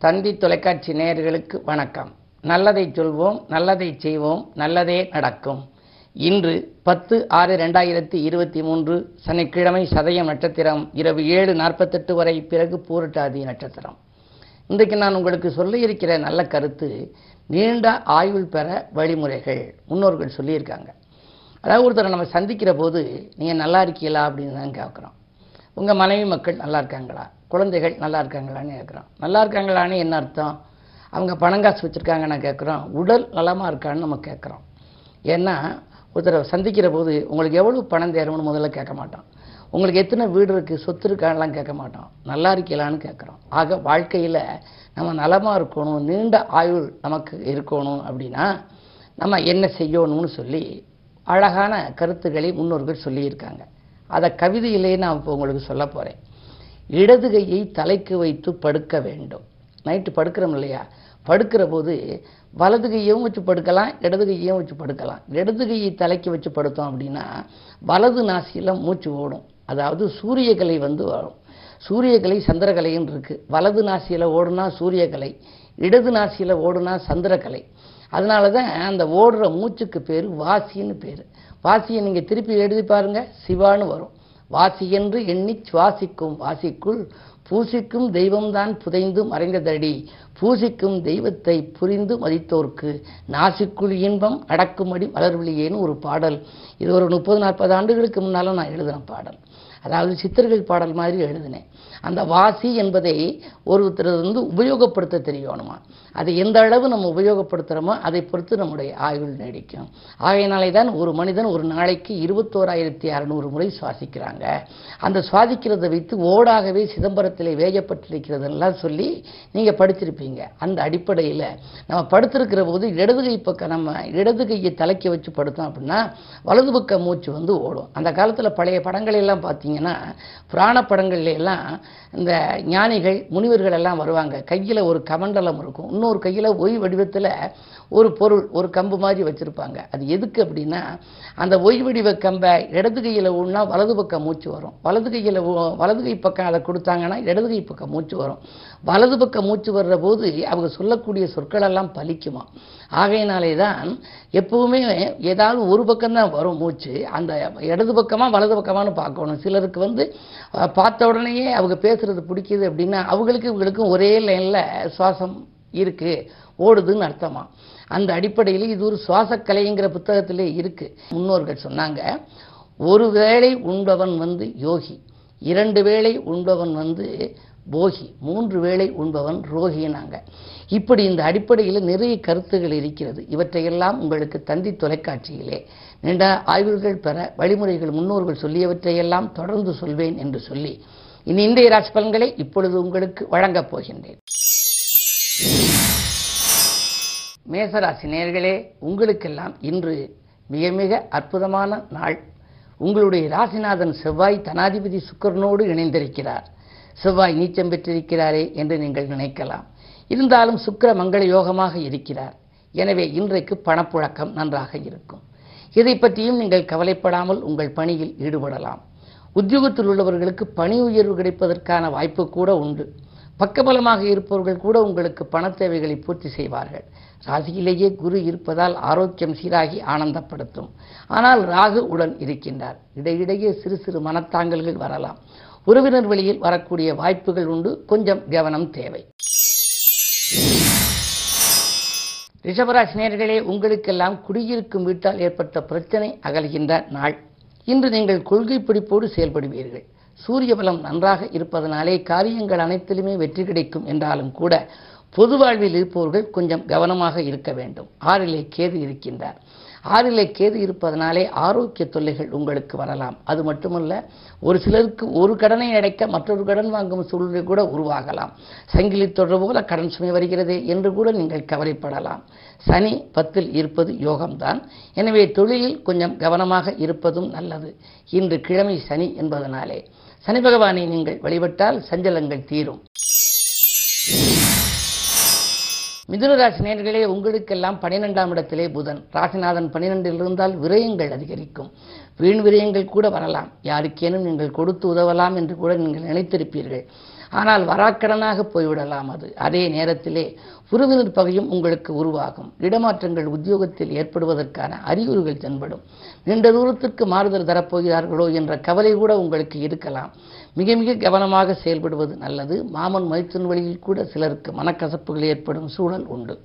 தந்தி தொலைக்காட்சி நேயர்களுக்கு வணக்கம். நல்லதை சொல்வோம் நல்லதை செய்வோம் நல்லதே நடக்கும். இன்று பத்து ஆறு ரெண்டாயிரத்தி இருபத்தி மூன்று சனிக்கிழமை சதயம் நட்சத்திரம் இரவு ஏழு நாற்பத்தெட்டு வரை பிறகு பூரட்டாதி நட்சத்திரம். இன்றைக்கு நான் உங்களுக்கு சொல்ல இருக்கிற நல்ல கருத்து நீண்ட ஆயுள் பெற வழிமுறைகள். முன்னோர்கள் சொல்லியிருக்காங்க. அதாவது ஒருத்தரை நம்ம சந்திக்கிற போது நீங்கள் நல்லா இருக்கீங்களா? அப்படின்னு தான் கேட்குறோம். உங்கள் மனைவி மக்கள் நல்லா இருக்காங்களா? குழந்தைகள் நல்லா இருக்காங்களான்னு கேட்குறோம் நல்லா இருக்காங்களான்னு என்ன அர்த்தம்? அவங்க பணம் காசு வச்சுருக்காங்கன்னு கேட்குறோம் உடல் நலமாக இருக்கான்னு நம்ம கேட்குறோம் ஏன்னா ஒருத்தரை சந்திக்கிற போது உங்களுக்கு எவ்வளோ பணம் தேரும்னு முதல்ல கேட்க மாட்டோம் உங்களுக்கு எத்தனை வீடு இருக்குது சொத்து இருக்கான்லாம் கேட்க மாட்டோம் நல்லா இருக்கலான்னு கேட்குறோம் ஆக வாழ்க்கையில் நம்ம நலமாக இருக்கணும் நீண்ட ஆயுள் நமக்கு இருக்கணும் அப்படின்னா நம்ம என்ன செய்யணும்னு சொல்லி அழகான கருத்துக்களை முன்னோர்கள் சொல்லியிருக்காங்க. அதை கவிதையிலே நான் இப்போ உங்களுக்கு சொல்ல போகிறேன் இடது கையை தலைக்கு வைத்து படுக்க வேண்டும். நைட்டு படுக்கிறோம் இல்லையா? படுக்கிற போது வலது கையையும் வச்சு படுக்கலாம் இடது கையையும் வச்சு படுக்கலாம். இடது கையை தலைக்கு வச்சு படுத்தோம் அப்படின்னா வலது நாசியில் மூச்சு ஓடும். அதாவது சூரியகலை வந்து வரும். சூரியகலை சந்திரகலைன்னு இருக்குது வலது நாசியில் ஓடுனா சூரியகலை இடது நாசியில் ஓடுனா சந்திரகலை. அதனால தான் அந்த ஓடுற மூச்சுக்கு பேர் வாசின்னு பேர். வாசியை நீங்கள் திருப்பி எழுதி பாருங்கள் சிவான்னு வரும். வாசி என்று எண்ணி சுவாசிக்கும் வாசிக்குள் பூசிக்கும் தெய்வம்தான் புதைந்து மறைந்ததடி. பூசிக்கும் தெய்வத்தை புரிந்து மதித்தோர்க்கு நாசிக்குள் இன்பம் அடக்குமடி மலர்விழியேன்னு ஒரு பாடல். இது ஒரு முப்பது நாற்பது ஆண்டுகளுக்கு முன்னாலும் நான் எழுதின பாடல். அதாவது சித்தர்கள் பாடல் மாதிரி எழுதினேன். அந்த வாசி என்பதை ஒருத்தர் வந்து உபயோகப்படுத்த தெரியணுமா? அதை எந்த அளவு நம்ம உபயோகப்படுத்துகிறோமோ அதை பொறுத்து நம்முடைய ஆயுள் நீடிக்கும். ஆகையினாலே தான் ஒரு மனிதன் ஒரு நாளைக்கு இருபத்தோராயிரத்தி அறநூறு முறை சுவாசிக்கிறாங்க. அந்த சுவாசிக்கிறதை வைத்து ஓடாகவே சிதம்பரத்தில் வேகப்பட்டிருக்கிறதெல்லாம் சொல்லி நீங்கள் படிச்சிருப்பீங்க அந்த அடிப்படையில் நம்ம படுத்திருக்கிற போது இடது கை பக்கம் நம்ம இடது கையை தலைக்க வச்சு படுத்தோம் அப்படின்னா வலது பக்க மூச்சு வந்து ஓடும். அந்த காலத்தில் பழைய படங்களெல்லாம் எல்லாம் பார்த்தீங்கன்னா புராண படங்கள்ல எல்லாம் இந்த ஞானிகள் முனிவர்கள் எல்லாம் வருவாங்க. கையில் ஒரு கமண்டலம் இருக்கும். இன்னொரு கையில் ஒய் வடிவத்தில் ஒரு பொருள் ஒரு கம்பு மாதிரி வச்சுருப்பாங்க. அது எதுக்கு அப்படின்னா அந்த ஒய் வடிவ கம்பை இடது கையில் ஊன்னா வலது பக்கம் மூச்சு வரும். வலது கையில் வலது கை பக்கம் அதை கொடுத்தாங்கன்னா இடது கை பக்கம் மூச்சு வரும். வலது பக்கம் மூச்சு வர்ற போது அவங்க சொல்லக்கூடிய சொற்களெல்லாம் பலிக்குமா ஆகையினாலே தான் எப்பவுமே ஏதாவது ஒரு பக்கம்தான் வரும் மூச்சு. அந்த இடது பக்கமாக வலது பக்கமானு பார்க்கணும். சிலருக்கு வந்து பார்த்த உடனேயே அவங்க பேசுகிறது பிடிக்குது அப்படின்னா அவங்களுக்கு இவங்களுக்கும் ஒரே லைனில் சுவாசம் இருக்குது ஓடுதுன்னு அர்த்தமா. அந்த அடிப்படையில் இது ஒரு சுவாசக்கலைங்கிற புத்தகத்திலே இருக்குது முன்னோர்கள் சொன்னாங்க ஒரு வேளை உண்பவன் வந்து யோகி இரண்டு வேளை உண்பவன் வந்து போகி. மூன்று வேளை உண்பவன் ரோகினாங்க இப்படி இந்த அடிப்படையில் நிறைய கருத்துகள் இருக்கிறது. இவற்றையெல்லாம் உங்களுக்கு தந்தி தொலைக்காட்சியிலே. நீண்ட ஆய்வுகள் பெற வழிமுறைகள் முன்னோர்கள் சொல்லியவற்றையெல்லாம் தொடர்ந்து சொல்வேன் என்று சொல்லி. இனி இந்திய ராசி பலன்களை இப்பொழுது உங்களுக்கு வழங்கப் போகின்றேன். மேசராசி நேர்களே உங்களுக்கெல்லாம் இன்று மிக மிக அற்புதமான நாள். உங்களுடைய ராசிநாதன் செவ்வாய் தனாதிபதி சுக்கரனோடு இணைந்திருக்கிறார். செவ்வாய் நீச்சம் பெற்றிருக்கிறாரே என்று நீங்கள் நினைக்கலாம். இருந்தாலும் சுக்கிர மங்கள யோகமாக இருக்கிறார். எனவே இன்றைக்கு பணப்புழக்கம் நன்றாக இருக்கும். இதை பற்றியும் நீங்கள் கவலைப்படாமல் உங்கள் பணியில் ஈடுபடலாம். உத்தியோகத்தில் உள்ளவர்களுக்கு பணி உயர்வு கிடைப்பதற்கான வாய்ப்பு கூட உண்டு. பக்கபலமாக இருப்பவர்கள் கூட உங்களுக்கு பண தேவைகளை பூர்த்தி செய்வார்கள். ராசியிலேயே குரு இருப்பதால் ஆரோக்கியம் சீராகி ஆனந்தப்படுத்தும். ஆனால் ராகு உடன் இருக்கின்றார். இடையிடையே சிறு சிறு மனத்தாங்கல்கள் வரலாம். உறவினர் வழியில் வரக்கூடிய வாய்ப்புகள் உண்டு. கொஞ்சம் கவனம் தேவை. ரிஷபராசி நேர்களே உங்களுக்கெல்லாம் குடியிருக்கும் வீட்டால் ஏற்பட்ட பிரச்சனை அகல்கின்ற நாள். இன்று நீங்கள் கொள்கை பிடிப்போடு செயல்படுவீர்கள். சூரிய பலம் நன்றாக இருப்பதனாலே காரியங்கள் அனைத்திலுமே வெற்றி கிடைக்கும் என்றாலும் கூட பொது வாழ்வில் இருப்பவர்கள் கொஞ்சம் கவனமாக இருக்க வேண்டும். ஆறிலே கேது இருக்கின்றார். ஆறிலே கேது இருப்பதனாலே ஆரோக்கிய தொல்லைகள் உங்களுக்கு வரலாம். அது மட்டுமல்ல ஒரு சிலருக்கு ஒரு கடனை அடைக்க மற்றொரு கடன் வாங்கும் சூழ்நிலை கூட உருவாகலாம். சங்கிலி தொடர் போல கடன் சுமை வருகிறது என்று கூட நீங்கள் கவலைப்படலாம். சனி பத்தில் இருப்பது யோகம்தான். எனவே தொழிலில் கொஞ்சம் கவனமாக இருப்பதும் நல்லது. இன்று கிழமை சனி என்பதனாலே. சனி பகவானை நீங்கள் வழிபட்டால் சஞ்சலங்கள் தீரும். மிதுன ராசி நேர்களே உங்களுக்கெல்லாம் பனிரெண்டாம் இடத்திலே புதன். ராசிநாதன் பனிரெண்டில் இருந்தால் விரயங்கள் அதிகரிக்கும். வீண் விரயங்கள் கூட வரலாம். யாருக்கேனும் நீங்கள் கொடுத்து உதவலாம் என்று கூட நீங்கள் நினைத்திருப்பீர்கள். ஆனால் வராக்கடனாக போய்விடலாம் அது. அதே நேரத்திலே உறவினர் பகையும் உங்களுக்கு உருவாகும். இடமாற்றங்கள் உத்தியோகத்தில் ஏற்படுவதற்கான அறிகுறிகள் தென்படும். நீண்ட தூரத்திற்கு மாறுதல் தரப்போகிறார்களோ என்ற கவலை கூட உங்களுக்கு இருக்கலாம். மிக மிக கவனமாக செயல்படுவது நல்லது. மாமன் மைத்துன் வழியில் கூட சிலருக்கு மனக்கசப்புகள் ஏற்படும் சூழல் உண்டு.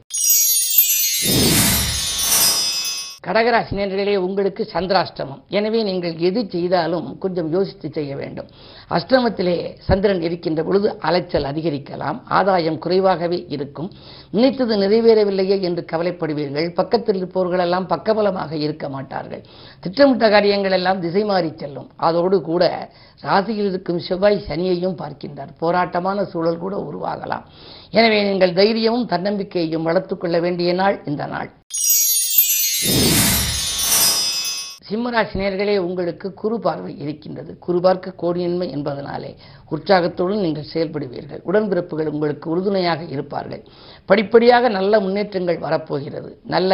கடகராசி நேர்களே உங்களுக்கு சந்திராஷ்டமம். எனவே நீங்கள் எது செய்தாலும் கொஞ்சம் யோசித்து செய்ய வேண்டும். அஷ்டமத்திலே சந்திரன் இருக்கின்ற பொழுது அலைச்சல் அதிகரிக்கலாம். ஆதாயம் குறைவாகவே இருக்கும். நினைத்தது நிறைவேறவில்லையே என்று கவலைப்படுவீர்கள். பக்கத்தில் இருப்பவர்களெல்லாம் பக்கபலமாக இருக்க மாட்டார்கள். திட்டமிட்ட காரியங்கள் எல்லாம் திசை மாறி செல்லும். அதோடு கூட ராசியில் இருக்கும் செவ்வாய் சனியையும் பார்க்கின்றார். போராட்டமான சூழல் கூட உருவாகலாம். எனவே நீங்கள் தைரியமும் தன்னம்பிக்கையையும் வளர்த்துக் கொள்ள வேண்டிய நாள் இந்த நாள். சிம்மராசி நேர்களே உங்களுக்கு குறு பார்வை இருக்கின்றது. குறு பார்க்க கோடியின்மை என்பதனாலே உற்சாகத்துடன் நீங்கள் செயல்படுவீர்கள். உடன்பிறப்புகள் உங்களுக்கு உறுதுணையாக இருப்பார்கள். படிப்படியாக நல்ல முன்னேற்றங்கள் வரப்போகிறது. நல்ல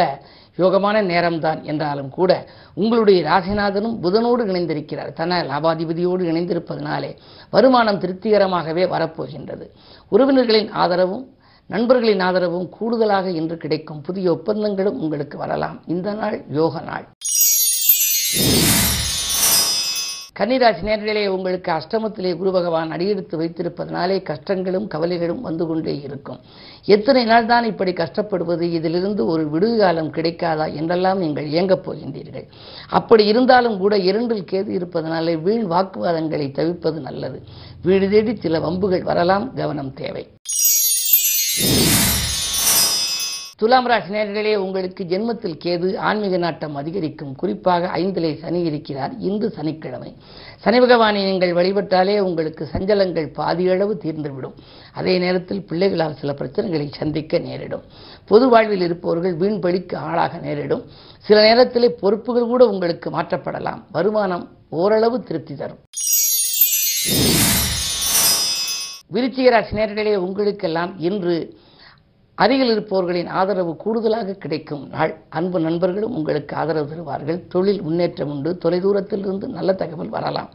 யோகமான நேரம்தான் என்றாலும் கூட உங்களுடைய ராசிநாதனும் புதனோடு இணைந்திருக்கிறார். தன லாபாதிபதியோடு இணைந்திருப்பதனாலே வருமானம் திருப்திகரமாகவே வரப்போகின்றது. உறவினர்களின் ஆதரவும் நண்பர்களின் ஆதரவும் கூடுதலாக இன்று கிடைக்கும் புதிய ஒப்பந்தங்களும் உங்களுக்கு வரலாம். இந்த நாள் யோக நாள். கன்னிராசி நேர்களே உங்களுக்கு அஷ்டமத்திலே குரு பகவான் அடியெடுத்து வைத்திருப்பதனாலே கஷ்டங்களும் கவலைகளும் வந்து கொண்டே இருக்கும். எத்தனை நாள் தான் இப்படி கஷ்டப்படுவது? இதிலிருந்து ஒரு விடுகு காலம் கிடைக்காதா என்றெல்லாம் நீங்கள் இயங்கப் போகின்றீர்கள். அப்படி இருந்தாலும் கூட இரண்டில் கேது இருப்பதனாலே வீண் வாக்குவாதங்களை தவிர்ப்பது நல்லது. வீடு தேடி சில வம்புகள் வரலாம் கவனம் தேவை. துலாம் ராசி நேர்களே உங்களுக்கு ஜென்மத்தில் கேது ஆன்மீக நாட்டம் அதிகரிக்கும். குறிப்பாக ஐந்திலே சனி இருக்கிறார். இன்று சனிக்கிழமை. சனி பகவானை நீங்கள் வழிபட்டாலே உங்களுக்கு சஞ்சலங்கள் பாதியளவு தீர்ந்துவிடும். அதே நேரத்தில் பிள்ளைகளால் சில பிரச்சனைகளை சந்திக்க நேரிடும். பொது வாழ்வில் இருப்பவர்கள் வீண் பழிக்கு ஆளாக நேரிடும். சில நேரத்திலே பொறுப்புகள் கூட உங்களுக்கு மாற்றப்படலாம். வருமானம் ஓரளவு திருப்தி தரும். விருச்சிக ராசி நேர்களே உங்களுக்கெல்லாம் இன்று அருகில் இருப்பவர்களின் ஆதரவு கூடுதலாக கிடைக்கும். நாள் அன்பு நண்பர்களும் உங்களுக்கு ஆதரவு தருவார்கள். தொழில் முன்னேற்றம் உண்டு. தொலைதூரத்திலிருந்து நல்ல தகவல் வரலாம்.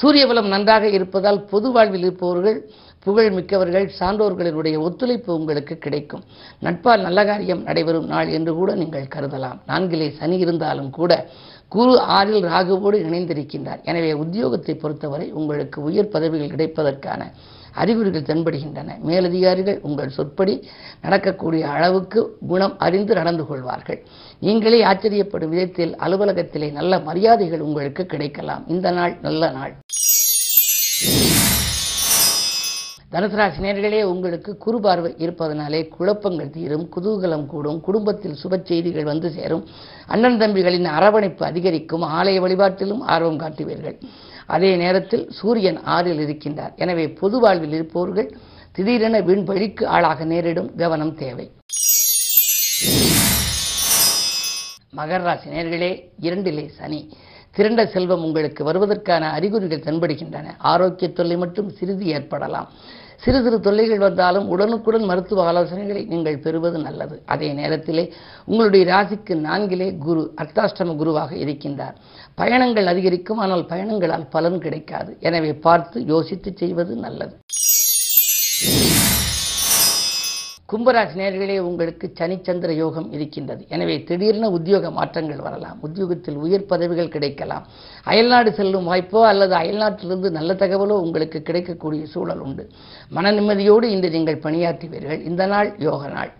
சூரிய பலம் நன்றாக இருப்பதால் பொது வாழ்வில் இருப்பவர்கள் புகழ் மிக்கவர்கள் சான்றோர்களினுடைய ஒத்துழைப்பு உங்களுக்கு கிடைக்கும். நட்பால் நல்ல காரியம் நடைபெறும் நாள் என்று கூட நீங்கள் கருதலாம். நான்கிலே சனி இருந்தாலும் கூட குரு ஆறில் ராகுவோடு இணைந்திருக்கின்றார். எனவே உத்தியோகத்தை பொறுத்தவரை உங்களுக்கு உயர் பதவிகள் கிடைப்பதற்கான அறிகுறிகள் தென்படுகின்றன. மேலதிகாரிகள் உங்கள் சொற்படி நடக்கக்கூடிய அளவுக்கு குணம் அறிந்து நடந்து கொள்வார்கள். நீங்களே ஆச்சரியப்படும் விதத்தில் அலுவலகத்திலே நல்ல மரியாதைகள் உங்களுக்கு கிடைக்கலாம். இந்த நாள் நல்ல நாள். தனுசு நேர்களே உங்களுக்கு குறுபார்வை இருப்பதனாலே குழப்பங்கள் தீரும் குதூகலம் கூடும் குடும்பத்தில் சுப செய்திகள் வந்து சேரும். அண்ணன் தம்பிகளின் அரவணைப்பு அதிகரிக்கும் ஆலய வழிபாட்டிலும் ஆர்வம் காட்டுவீர்கள். அதே நேரத்தில் சூரியன் ஆறில் இருக்கின்றார். எனவே பொது வாழ்வில் இருப்பவர்கள் திடீரென வீண் பழிக்கு ஆளாக நேரிடும் கவனம் தேவை. மகர ராசி நேர்களே இரண்டிலே சனி. திரண்ட செல்வம் உங்களுக்கு வருவதற்கான அறிகுறிகள் தென்படுகின்றன. ஆரோக்கிய தொல்லை மட்டும் சிறிது ஏற்படலாம். சிறு சிறு தொல்லைகள் வந்தாலும் உடனுக்குடன் மருத்துவ ஆலோசனைகளை நீங்கள் பெறுவது நல்லது. அதே நேரத்திலே உங்களுடைய ராசிக்கு நான்கிலே குரு அர்த்தாஷ்டம குருவாக இருக்கின்றார். பயணங்கள் அதிகரிக்கும் ஆனால் பயணங்களால் பலன் கிடைக்காது. எனவே பார்த்து யோசித்து செய்வது நல்லது. கும்பராசி நேர்களே உங்களுக்கு சனிச்சந்திர யோகம் இருக்கின்றது. எனவே திடீர்னு உத்தியோக மாற்றங்கள் வரலாம். உத்தியோகத்தில் உயர் பதவிகள் கிடைக்கலாம். அயல்நாடு செல்லும் வாய்ப்போ அல்லது அயல்நாட்டிலிருந்து நல்ல தகவலோ உங்களுக்கு கிடைக்கக்கூடிய சூழல் உண்டு. மன நிம்மதியோடு இன்று நீங்கள் பணியாற்றுவீர்கள். இந்த நாள் யோக நாள்.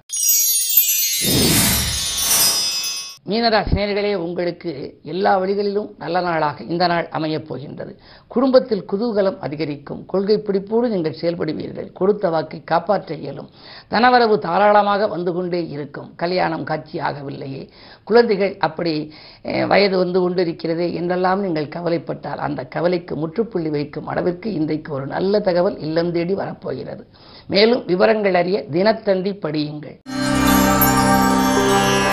மீனராசினியர்களே உங்களுக்கு எல்லா வழிகளிலும் நல்ல நாளாக இந்த நாள் அமையப் போகின்றது. குடும்பத்தில் குதூகலம் அதிகரிக்கும். கொள்கை பிடிப்போடு நீங்கள் செயல்படுவீர்கள். கொடுத்த வாக்கை காப்பாற்ற இயலும். தனவரவு தாராளமாக வந்து கொண்டே இருக்கும். கல்யாணம் காட்சி ஆகவில்லையே. குழந்தைகள் அப்படி அஹ், வயது வந்து கொண்டிருக்கிறதே என்றெல்லாம் நீங்கள் கவலைப்பட்டால் அந்த கவலைக்கு முற்றுப்புள்ளி வைக்கும் அளவிற்கு இன்றைக்கு ஒரு நல்ல தகவல் இல்லம் தேடி வரப்போகிறது. மேலும் விவரங்கள் அறிய தினத்தந்தி படியுங்கள்.